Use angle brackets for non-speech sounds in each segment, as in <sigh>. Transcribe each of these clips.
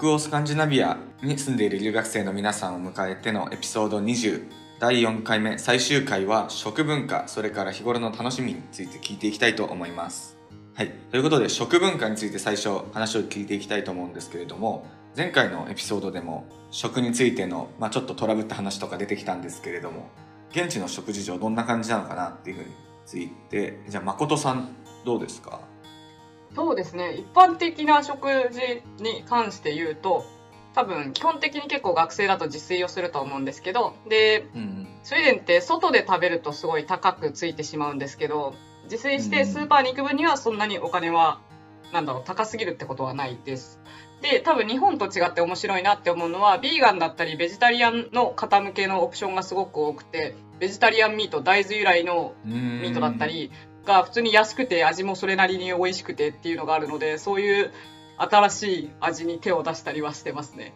北欧スカンジナビアに住んでいる留学生の皆さんを迎えてのエピソード20第4回目最終回は食文化それから日頃の楽しみについて聞いていきたいと思います。はい。ということで食文化について最初話を聞いていきたいと思うんですけれども前回のエピソードでも食についての、まあ、ちょっとトラブった話とか出てきたんですけれども現地の食事情どんな感じなのかなっていうふうについてじゃあ誠さんどうですか？そうですね。一般的な食事に関して言うと多分基本的に結構学生だと自炊をすると思うんですけどで、うん、スウェーデンって外で食べるとすごい高くついてしまうんですけど自炊してスーパーに行く分にはそんなにお金は、なんだろう高すぎるってことはないです。で多分日本と違って面白いなって思うのはビーガンだったりベジタリアンの方向けのオプションがすごく多くてベジタリアンミート大豆由来のミートだったりが普通に安くて味もそれなりに美味しくてっていうのがあるのでそういう新しい味に手を出したりはしてますね。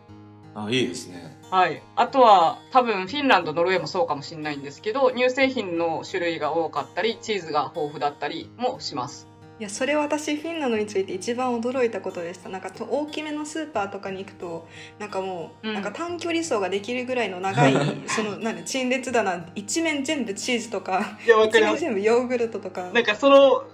あいいですね。はい。あとは多分フィンランド、ノルウェーもそうかもしれないんですけど乳製品の種類が多かったりチーズが豊富だったりもします。いやそれ私フィンランドについて一番驚いたことでした。なんか大きめのスーパーとかに行くとなんかもう、うん、なんか短距離走ができるぐらいの長い <laughs> そのなん陳列だな一面全部チーズとか一面全部ヨーグルトとか。なんかその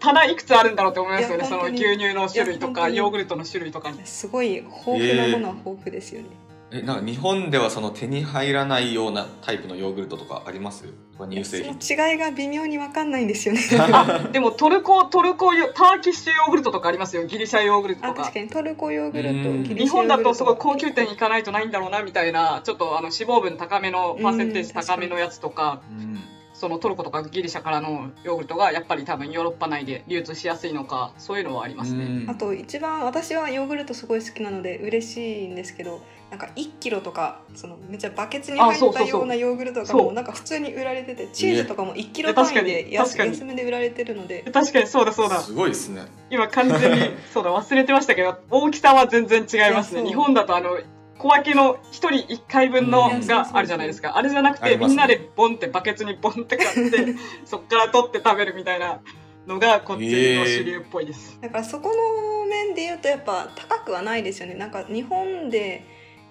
棚いくつあるんだろうって思いますよね。その牛乳の種類とかヨーグルトの種類とかに。すごい豊富なものは豊富ですよね、えなんか日本ではその手に入らないようなタイプのヨーグルトとかあります？乳製品。その違いが微妙に分かんないんですよね。<laughs> でもトルコトルコターキッシュヨーグルトとかありますよ。ギリシャヨーグルトとか。確かに。トルコヨーグルトギリシャヨーグルト。日本だとすごい高級店に行かないとないんだろうなみたいなちょっとあの脂肪分高めのパーセンテージ高めのやつとか、うんそのトルコとかギリシャからのヨーグルトがやっぱり多分ヨーロッパ内で流通しやすいのかそういうのはありますね。あと一番私はヨーグルトすごい好きなので嬉しいんですけどなんか1キロとかそのめっちゃバケツに入ったようなヨーグルトがもう。なんか普通に売られててチーズとかも1キロ単位で安安めで売られてるので。確かにそうだそうだ。すごいですね。今完全にそうだ忘れてましたけど大きさは全然違いますね。日本だとあの小分けの1人1回分のがあるじゃないですか。あれじゃなくて、みんなでボンってバケツにボンって買って <laughs> そっから取って食べるみたいなのがこっちの主流っぽいです、えー、だからそこの面で言うとやっぱ高くはないですよね。なんか日本で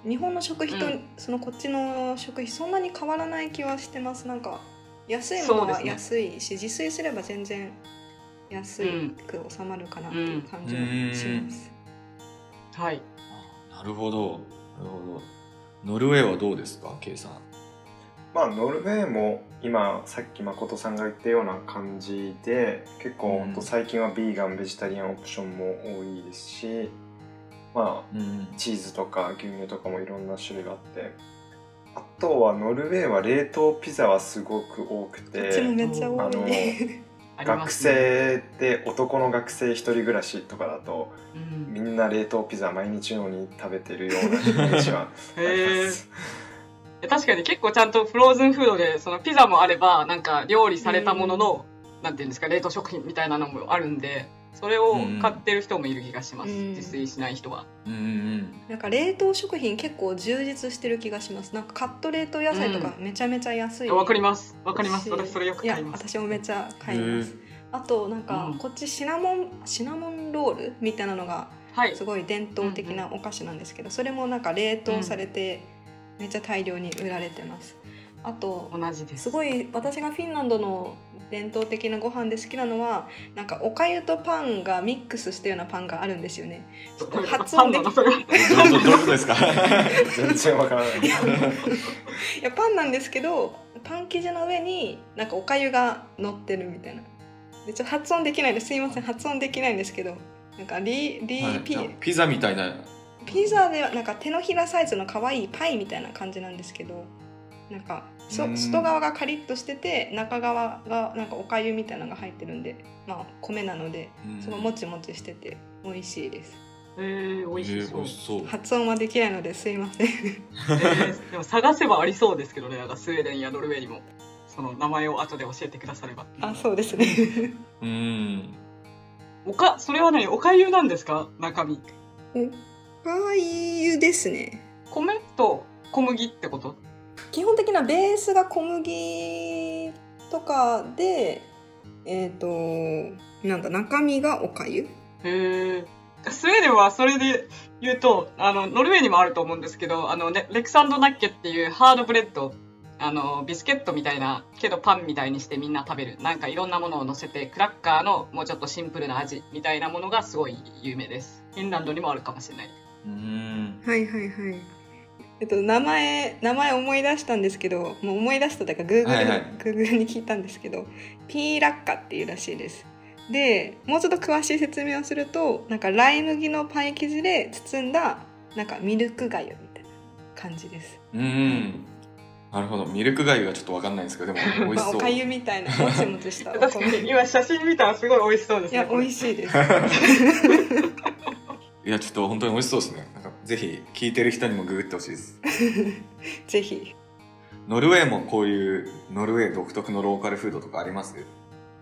日本の食費と、うん、そのこっちの食費そんなに変わらない気はしてます。なんか安いものは安いし、ね、自炊すれば全然安く収まるかなっていう感じはします、うん、はい。なるほど。なるほどノルウェーはどうですか？K さん。まあノルウェーも今さっき誠さんが言ったような感じで結構、うん、最近はビーガンベジタリアンオプションも多いですしまあ、うん、チーズとか牛乳とかもいろんな種類があってあとはノルウェーは冷凍ピザはすごく多くてあの学生で男の学生一人暮らしとかだと、うん、みんな冷凍ピザ毎日のように食べてるようなイメージはあります。<laughs> 確かに結構ちゃんとフローズンフードでそのピザもあればなんか料理されたものの、うん、なんていうんですか冷凍食品みたいなのもあるんでそれを買ってる人もいる気がします、うん、自炊しない人は、うん、なんか冷凍食品結構充実してる気がします。なんかカット冷凍野菜とかめちゃめちゃ安い。わ、うん、かります。わかります。私それよく買います。私もめっちゃ買います。あとなんかこっちシナモンシナモンロールみたいなのがすごい伝統的なお菓子なんですけど、それもなんか冷凍されてめっちゃ大量に売られてます、あと同じです。すごい私がフィンランドの伝統的なご飯で好きなのはなんかおかゆとパンがミックスしたようなパンがあるんですよね。発音できどういうことですか？<laughs> 全然わからない。いやパンなんですけどパン生地の上になんかおかゆが乗ってるみたいな。でちょ発音できないです。すいません発音できないんですけどなんかリリ、はい、ピピザみたいな。ピザではなんか手のひらサイズの可愛いパイみたいな感じなんですけど。なんかそ外側がカリッとしてて中側がなんかおかゆみたいなのが入ってるんでまあ米なのですごいもちもちしてて美味しいです。えー、美味しそう,、えー、そう。発音はできないのですいません、えー、でも探せばありそうですけどねなんかスウェーデンやノルウェーにも。その名前を後で教えてくだされば。あそうですね。うん。おかそれは何？おかゆなんですか？中身。おかゆですね。米と小麦ってこと？基本的なベースが小麦とかでえっ、ー、となんだ中身がおかゆへえスウェーデンはそれで言うと、あの、ノルウェーにもあると思うんですけど、あの、レレクサンドナッケっていうハードブレッド、あの、ビスケットみたいな、けどパンみたいにしてみんな食べる。なんかいろんなものを乗せて、クラッカーのもうちょっとシンプルな味みたいなものがすごい有名です。フィンランドにもあるかもしれない。うん。はいはいはい。えっと、名前、名前思い出したんですけど、もう思い出したというか、グーグル、はいはい、グーグルに聞いたんですけど、ピーラッカっていうらしいです。でもうちょっと詳しい説明をするとなんかライ麦のパイ生地で包んだなんかミルクがゆみたいな感じです。うんなるほど。ミルクがゆはちょっと分かんないんですけどでも <laughs> 美味しそう、おかゆみたいなもちもちした <laughs> 確かに今写真見たらすごい美味しそうですね。いや美味しいです。<laughs> いやちょっと本当に美味しそうですねぜひ聞いてる人にもググってほしいです。<laughs> ぜひ。ノルウェーもこういうノルウェー独特のローカルフードとかあります？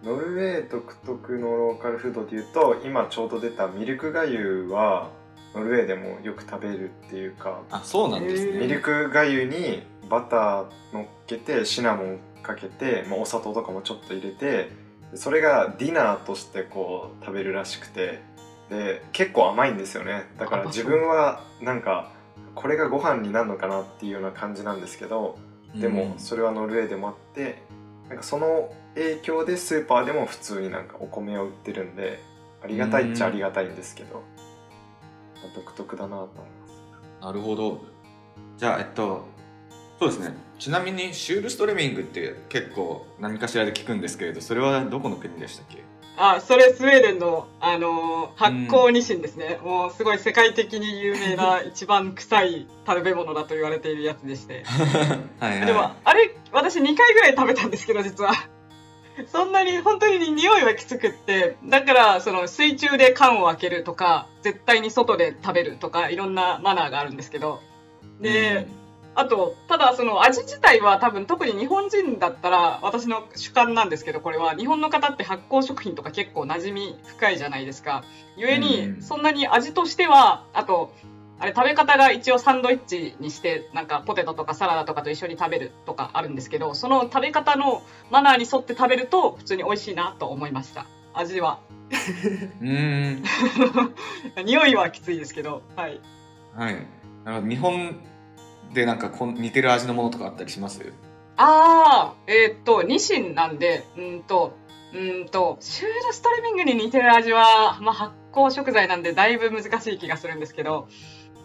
ノルウェー独特のローカルフードでいうと今ちょうど出たミルクがゆはノルウェーでもよく食べるっていうか。あそうなんですね。ミルクがゆにバター乗っけてシナモンかけて、まあ、お砂糖とかもちょっと入れてそれがディナーとしてこう食べるらしくてで結構甘いんですよね。だから自分はなんかこれがご飯になるのかなっていうような感じなんですけどでもそれはノルウェーでもあってなんかその影響でスーパーでも普通になんかお米を売ってるんでありがたいっちゃありがたいんですけど、独特だなと思います。なるほど。じゃあえっとそうですね。ちなみにシュールストレミングって結構何かしらで聞くんですけれどそれはどこの国でしたっけ？あそれスウェーデンの、あのー、発酵ニシンですね、うん、もうすごい世界的に有名な一番臭い食べ物だと言われているやつでして。<laughs> はい、はい、でもあれ私2回ぐらい食べたんですけど実は。<laughs> そんなに本当に匂いはきつくって、だからその水中で缶を開けるとか、絶対に外で食べるとか、いろんなマナーがあるんですけど。で、あと、ただその味自体は多分特に日本人だったら私の主観なんですけど、これは日本の方って発酵食品とか結構馴染み深いじゃないですか。故に、そんなに味としては、あと、あれ食べ方が一応サンドイッチにしてなんかポテトとかサラダとかと一緒に食べるとかあるんですけどその食べ方のマナーに沿って食べると普通に美味しいなと思いました。味は。<laughs> うん。<laughs> 匂いはきついですけどはい。はい。なるほど日本でなんかこ似てる味のものとかあったりします？ああえー、っとニシンなんでうんとうんとシュールストリミングに似てる味は、まあ、発酵食材なんでだいぶ難しい気がするんですけど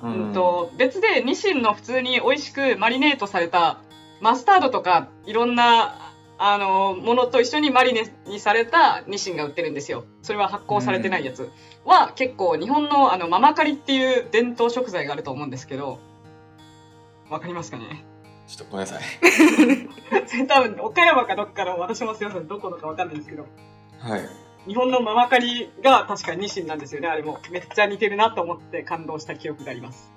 うんと別でニシンの普通に美味しくマリネートされたマスタードとかいろんなあのものと一緒にマリネにされたニシンが売ってるんですよ。それは発酵されてないやつ。は結構日本のあのママカリっていう伝統食材があると思うんですけどわかりますかね？ちょっとごめんなさい。<laughs> 多分岡山かどっかの私もすいませんどこのかわかんないですけど。はい。日本のママカリが確かニシンなんですよね、あれも。めっちゃ似てるなと思って感動した記憶があります。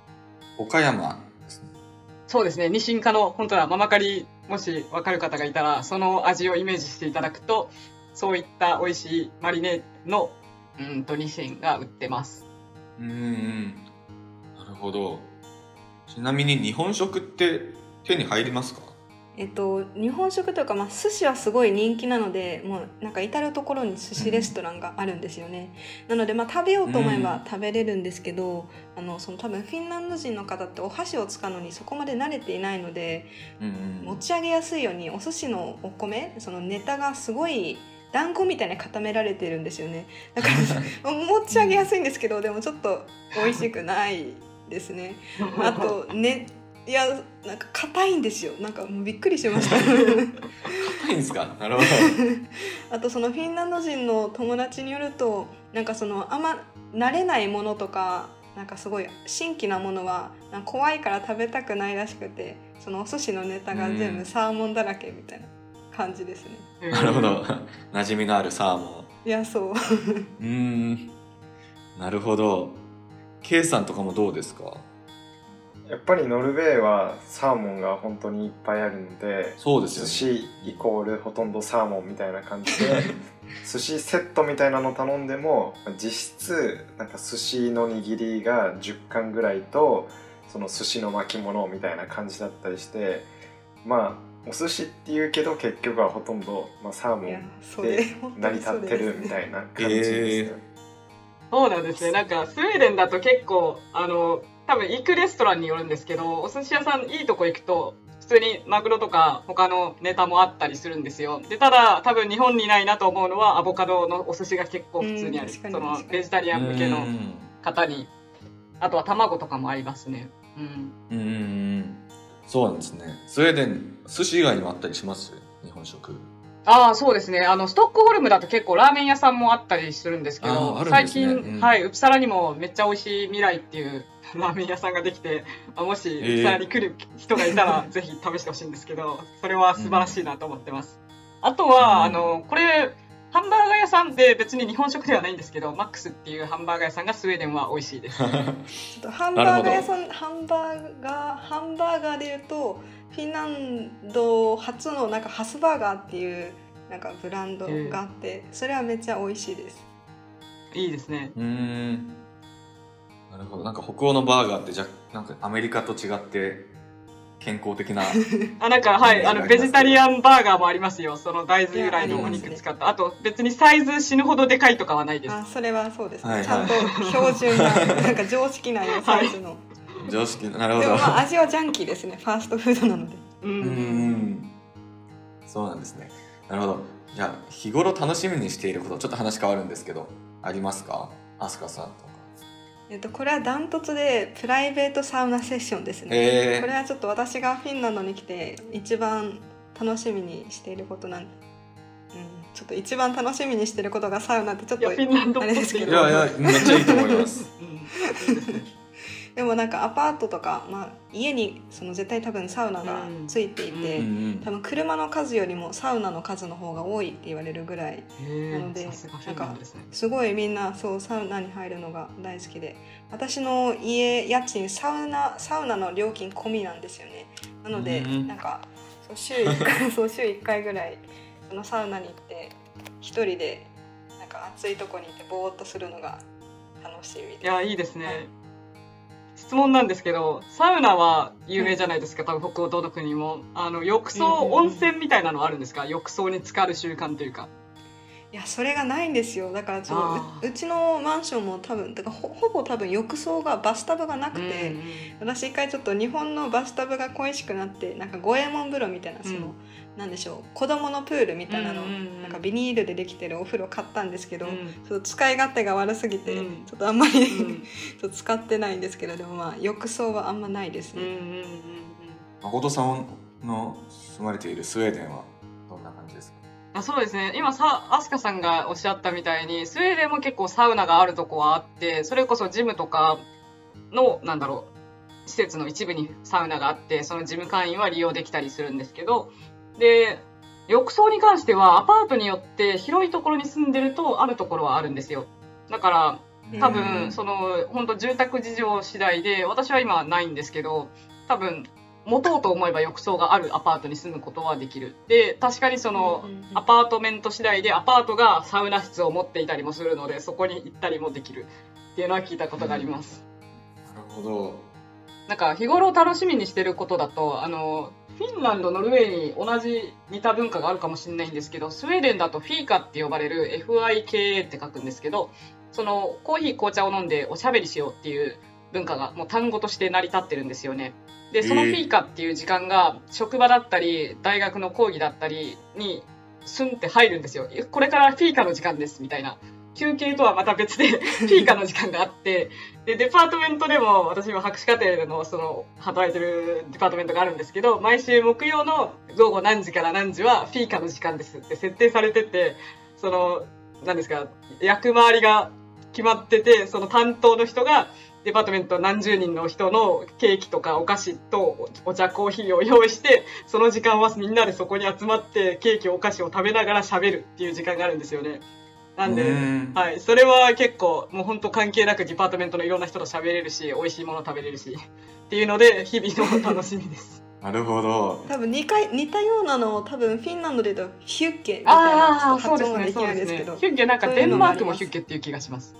岡山そうですね、ニシン科の本当はママカリ、もし分かる方がいたら、その味をイメージしていただくと、そういった美味しいマリネのうんとニシンが売ってます。うん、なるほど。ちなみに日本食って手に入りますか？えっと、日本食というか、まあ、寿司はすごい人気なのでもうなんか至る所に寿司レストランがあるんですよね、うん、なので、まあ、食べようと思えば食べれるんですけど、うん、あのその多分フィンランド人の方ってお箸を使うのにそこまで慣れていないので、うん、持ち上げやすいようにお寿司のお米そのネタがすごい団子みたいに固められてるんですよね。だから <laughs> 持ち上げやすいんですけどでもちょっと美味しくないですね。<laughs> あとねいやなんか硬いんですよ。なんかもうびっくりしました。硬いんですか？なるほど。あとそのフィンランド人の友達によるとなんかそのあんま慣れないものとかなんかすごい新規なものは怖いから食べたくないらしくてそのお寿司のネタが全部サーモンだらけみたいな感じですね、なるほど。馴染みのあるサーモン。いやそう。うん。なるほど K さんとかもどうですか？やっぱりノルウェーはサーモンが本当にいっぱいあるのでそうですよ、ね、寿司イコールほとんどサーモンみたいな感じで <laughs> 寿司セットみたいなの頼んでも実質なんか寿司の握りが10貫ぐらいとその寿司の巻物みたいな感じだったりしてまあお寿司っていうけど結局はほとんど、まあ、サーモンで成り立ってるみたいな感じですね。そうなんですね。なんかスウェーデンだと結構あの多分行くレストランによるんですけど、お寿司屋さんいいとこ行くと普通にマグロとか他のネタもあったりするんですよ。でただ多分日本にないなと思うのはアボカドのお寿司が結構普通にある。そのベジタリアン向けの方に、あとは卵とかもありますね。うん。うんそうなんですね。スウェーデン寿司以外にもあったりします？日本食。ああ、そうですね。あの、ストックホルムだと結構ラーメン屋さんもあったりするんですけど、ね、最近、うん、はい、ウプサラにもめっちゃ美味しい未来っていうラーメン屋さんができて、<laughs> もしウプサラに来る人がいたら、<laughs> ぜひ試してほしいんですけど、それは素晴らしいなと思ってます。うん、あとは、あの、これ、ハンバーガー屋さんで別に日本食ではないんですけど、マックスっていうハンバーガー屋さんがスウェーデンは美味しいです。<laughs> ちょっとハンバーガー屋さん、ハンバーガー、ハンバーガーで言うと、フィンランド初のなんかハスバーガーっていうなんかブランドがあって、それはめっちゃ美味しいです。いいですね。うん。なるほど。なんか北欧のバーガーってじゃなんかアメリカと違って健康的な <laughs> あなんかはいあのベジタリアンバーガーもありますよ。その大豆由来のお肉使った。あ,、あと別にサイズ死ぬほどでかいとかはないです。あそれはそうですね、はいはい、ちゃんと標準な <laughs> なんか常識内のサイズの、はい、常識。なるほど。でもまあ味はジャンキーですね。ファーストフードなので。うん。そうなんですね。なるほど。じゃあ日頃楽しみにしていることちょっと話変わるんですけどありますか？アスカさんとえっと、これはダントツでプライベートサウナセッションですね、えー、これはちょっと私がフィンランドに来て一番楽しみにしていることなんうん、ちょっと一番楽しみにしていることがサウナってちょっとあれですけど。いやいやめっちゃいいと思います、でもなんかアパートとか、まあ、家にその絶対多分サウナがついていて、うん、多分車の数よりもサウナの数の方が多いって言われるぐらいなのでなんかすごいみんなそうサウナに入るのが大好きで私の家家賃サウナサウナの料金込みなんですよね。なので、うん、なんかそう週1回 <laughs> そう週1回ぐらいそのサウナに行って一人でなんか暑いとこにいてぼーっとするのが楽しいみたいな。いやいいですね、はい質問なんですけどサウナは有名じゃないですか、多分北欧どの国も。あの浴槽、温泉みたいなのあるんですか？浴槽に浸かる習慣というかいやそれがないんですよ。だからちょうちのマンションも多分だからほほぼ多分浴槽がバスタブがなくて、うんうん、私一回ちょっと日本のバスタブが恋しくなってなんか五右衛門風呂みたいなその、うん。なんでしょう子供のプールみたいなの、なんかビニールでできてるお風呂買ったんですけど、うん、ちょっと使い勝手が悪すぎて、うん、ちょっとあんまり <laughs> ちょっと使ってないんですけどでもまあ浴槽はあんまないですね。誠さんの住まれているスウェーデンはあそうですね今さ飛鳥さんがおっしゃったみたいにスウェーデンも結構サウナがあるとこはあってそれこそジムとかのなんだろう施設の一部にサウナがあってその事務会員は利用できたりするんですけどで、浴槽に関してはアパートによって広いところに住んでるとあるところはあるんですよ。だから多分その本当住宅事情次第で私は今ないんですけど多分持とうと思えば浴槽があるアパートに住むことはできる。で確かにそのアパートメント次第でアパートがサウナ室を持っていたりもするのでそこに行ったりもできるっていうのは聞いたことがあります。なるほど。なんか日頃楽しみにしてることだとあのフィンランド、ノルウェーに同じ似た文化があるかもしれないんですけど、スウェーデンだとフィーカって呼ばれる FIKA って書くんですけど、そのコーヒー、紅茶を飲んでおしゃべりしようっていう文化がもう単語として成り立ってるんですよね。で、そのフィーカっていう時間が職場だったり、大学の講義だったりにスンって入るんですよ。これからフィーカの時間ですみたいな。休憩とはまた別で <laughs> フィーカの時間があって、で、デパートメントでも、私は博士課程の、その、働いてるデパートメントがあるんですけど、毎週木曜の午後何時から何時はフィーカの時間ですって設定されてて、その、何ですか、役回りが決まってて、その担当の人が、デパートメント何十人の人のケーキとかお菓子とお茶コーヒーを用意して、その時間はみんなでそこに集まってケーキお菓子を食べながら喋るっていう時間があるんですよね。なんで、はい、それは結構もう本当関係なく department のいろんな人と喋れるし美味しいもの食べれるしっていうので日々の楽しみです。<laughs> なるほど。多分似か似たようなのを多分フィンランドで言うとヒュッケみたいなちょっと発音できないですけど、ねね、ヒュッケなんかデンマークもヒュッケっていう気がします。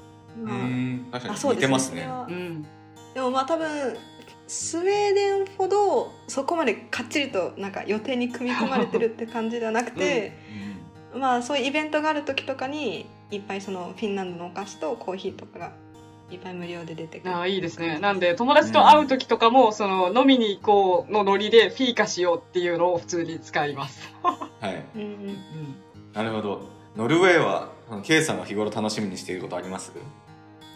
うん、確かに似てますね。うん、でもまあ多分スウェーデンほどそこまでかっちりとなんか予定に組み込まれてるって感じではなくて、うんまあそういうイベントがある時とかにいっぱいそのフィンランドのお菓子とコーヒーとかがいっぱい無料で出てくる。あいいですね。なんで友達と会う時とかも、うん、その飲みに行こうのノリでフィーカしようっていうのを普通に使います。はい。うんうん、なるほど。ノルウェーは K さんは日頃楽しみにしていることあります？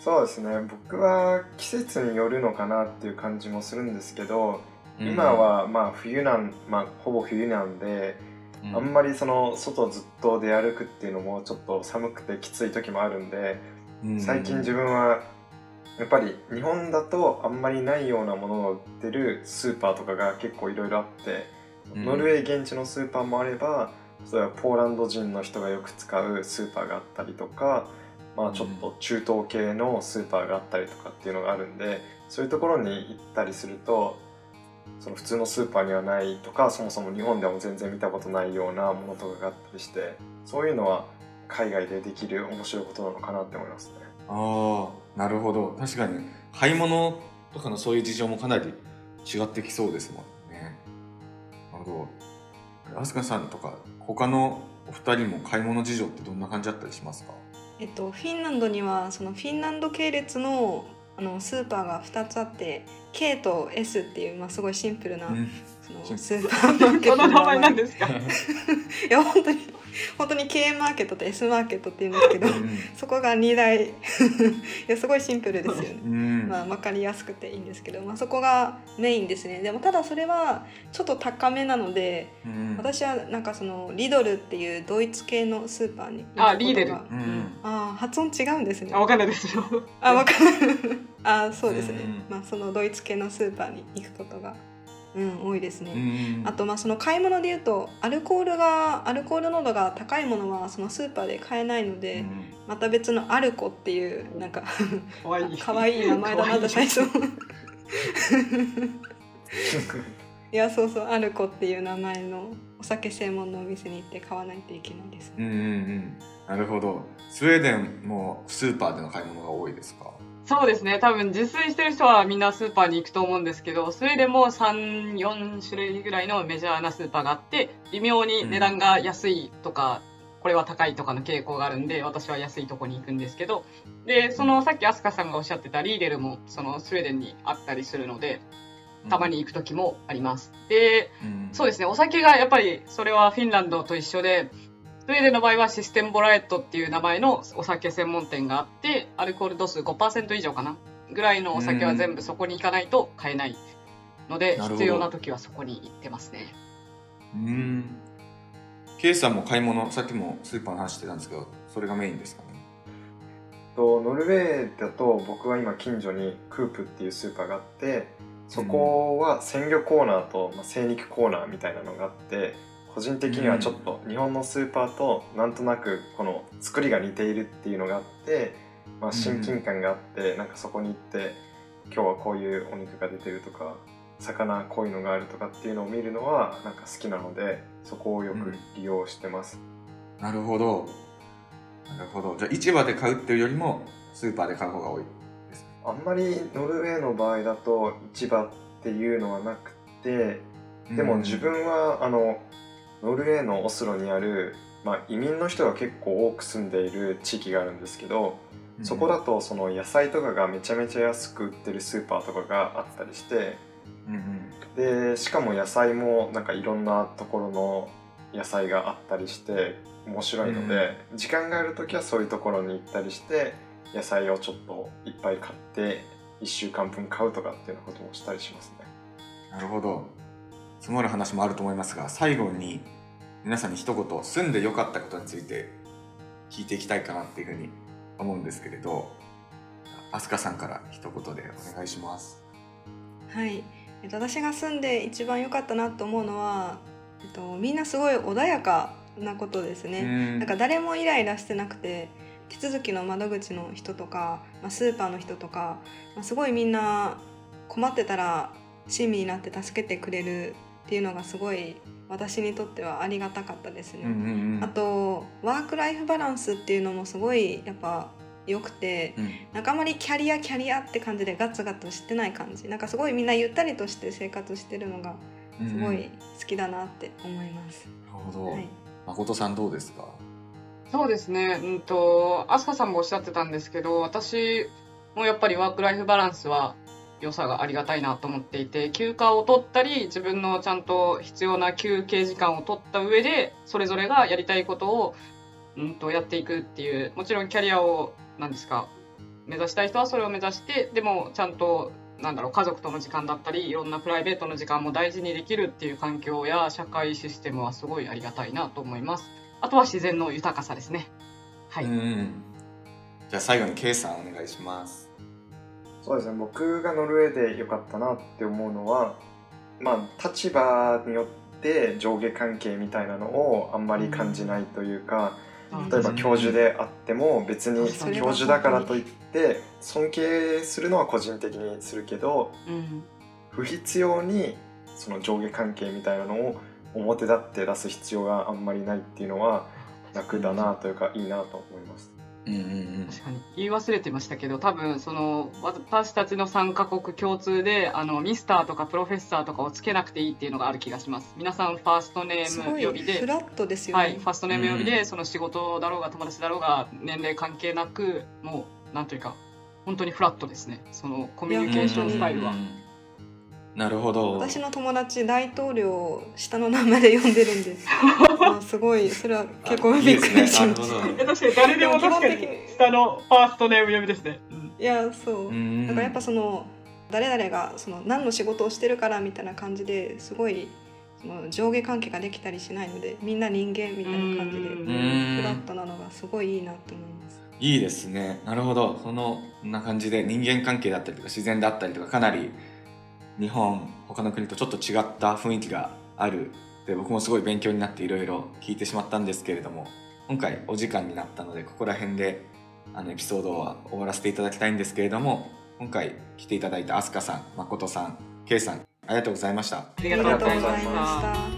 そうですね。僕は季節によるのかなっていう感じもするんですけど、うん、今はまあ冬なんまあほぼ冬なんで、うん、あんまりその外ずっと出歩くっていうのもちょっと寒くてきつい時もあるんで、うん、最近自分はやっぱり日本だとあんまりないようなものを売ってるスーパーとかが結構いろいろあって、ノルウェー現地のスーパーもあれば例えばポーランド人の人がよく使うスーパーがあったりとか、まあ、ちょっと中東系のスーパーがあったりとかっていうのがあるんでそういうところに行ったりするとその普通のスーパーにはないとかそもそも日本でも全然見たことないようなものとかがあったりしてそういうのは海外でできる面白いことなのかなって思いますね。ああなるほど確かに買い物とかのそういう事情もかなり違ってきそうですもんね。なるほど。飛鳥さんとか他のお二人も買い物事情ってどんな感じだったりしますか？えっと、フィンランドにはそのフィンランド系列のあのスーパーが2つあって K と S っていう、まあ、すごいシンプルな、うん、そのスーパーマーケットの名前なんですか？<laughs> いや本当に本当に K マーケットと S マーケットっていうんですけど、うん、そこが2台 <laughs> いやすごいシンプルですよね、うん、まあ、分かりやすくていいんですけど、まあ、そこがメインですね。でもただそれはちょっと高めなので、うん、私はなんかそのリドルっていうドイツ系のスーパーにあリーデル、あ発音違うんですね。あ分かんないです。よあ分かんない。あそうですね、まあ、そのドイツ系のスーパーに行くことがうん、多いですね。あとまあその買い物で言うとアルコールがアルコール濃度が高いものはそのスーパーで買えないので、うん、また別のアルコっていうなんかかわい。い <laughs> 可愛い名前だなと最初。<laughs> いやそうそうアルコっていう名前のお酒専門のお店に行って買わないといけないです、うんうんうん。なるほど。スウェーデンもスーパーでの買い物が多いですか？そうですね。多分自炊してる人はみんなスーパーに行くと思うんですけどそれでも34種類ぐらいのメジャーなスーパーがあって微妙に値段が安いとか、うん、これは高いとかの傾向があるんで私は安いとこに行くんですけどでそのさっき飛鳥さんがおっしゃってたリーデルもそのスウェーデンにあったりするのでたまに行く時もあります。で、うん、そうですね。お酒がやっぱりそれはフィンランドと一緒でスウェーデンの場合はシステムボラエットっていう名前のお酒専門店があってアルコール度数5%以上かな。ぐらいのお酒は全部そこに行かないと買えないので必要な時はそこに行ってますね。うん。ケイさんも買い物さっきもスーパーの話してたんですけどそれがメインですかね？とノルウェーだと僕は今近所にクープっていうスーパーがあってそこは鮮魚コーナーと精肉コーナーみたいなのがあって個人的にはちょっと日本のスーパーとなんとなくこの作りが似ているっていうのがあって、まあ、親近感があって、なんかそこに行って今日はこういうお肉が出てるとか魚こういうのがあるとかっていうのを見るのはなんか好きなのでそこをよく利用してます、うん、なるほど。なるほど。じゃあ市場で買うっていうよりもスーパーで買う方が多いです。あんまりノルウェーの場合だと市場っていうのはなくてでも自分はあのノルウェーのオスロにある、まあ、移民の人が結構多く住んでいる地域があるんですけど、うん、そこだとその野菜とかがめちゃめちゃ安く売ってるスーパーとかがあったりして、うんうん、でしかも野菜もなんかいろんなところの野菜があったりして面白いので、うん、時間がある時はそういうところに行ったりして野菜をちょっといっぱい買って1週間分買うとかっていうようなこともしたりしますね。なるほど積もる話もあると思いますが最後に皆さんに一言住んで良かったことについて聞いていきたいかなっていうふうに思うんですけれど飛鳥さんから一言でお願いします。はい。私が住んで一番良かったなと思うのは、えっと、みんなすごい穏やかなことですね。なんか誰もイライラしてなくて手続きの窓口の人とか、まあ、スーパーの人とか、まあ、すごいみんな困ってたら親身になって助けてくれるっていうのがすごい私にとってはありがたかったですね。うんうんうん、あとワーク・ライフ・バランスっていうのもすごいやっぱ良くて、うん、なんかあまりキャリアキャリアって感じでガツガツしてない感じなんかすごいみんなゆったりとして生活してるのがすごい好きだなって思います。うんうん、なるほど、はい、誠さんどうですか？そうですね。うんと、アスカさんもおっしゃってたんですけど、私もやっぱりワークライフバランスは良さがありがたいなと思っていて、休暇を取ったり、自分のちゃんと必要な休憩時間を取った上で、それぞれがやりたいことを、うんと、やっていくっていう、もちろんキャリアを、何ですか、目指したい人はそれを目指して、でもちゃんとなんだろう家族との時間だったりいろんなプライベートの時間も大事にできるっていう環境や社会システムはすごいありがたいなと思います。あとは自然の豊かさですね。はい。じゃあ最後に K さんお願いします。そうですね。僕がノルウェーで良かったなって思うのはまあ立場によって上下関係みたいなのをあんまり感じないというか、例えば教授であっても別に教授だからといって尊敬するのは個人的にするけど、不必要にその上下関係みたいなのを表立って出す必要があんまりないっていうのは楽だなというかいいなと思います。うんうんうん、確かに。言い忘れてましたけど多分その私たちの3カ国共通であのミスターとかプロフェッサーとかをつけなくていいっていうのがある気がします。皆さんファーストネーム呼びでフラットですよね、はい、ファーストネーム呼びで、その仕事だろうが友達だろうが年齢関係なくもうなんというか本当にフラットですね。そのコミュニケーションスタイルは。なるほど。私の友達大統領下の名前で呼んでるんです。<laughs> すごいそれは結構びっくりしました、ね、確かに誰でも確かに下のファーストネーム呼びですね、いやそう。だからやっぱその誰々がその何の仕事をしてるからみたいな感じですごいその上下関係ができたりしないのでみんな人間みたいな感じでフラットなのがすごいいいなと思います。いいですね。なるほど。そのこんな感じで人間関係だったりとか自然だったりとかかなり日本他の国とちょっと違った雰囲気がある。で僕もすごい勉強になっていろいろ聞いてしまったんですけれども今回お時間になったのでここら辺であのエピソードは終わらせていただきたいんですけれども今回来ていただいた飛鳥さん誠さん K さんありがとうございました。ありがとうございました。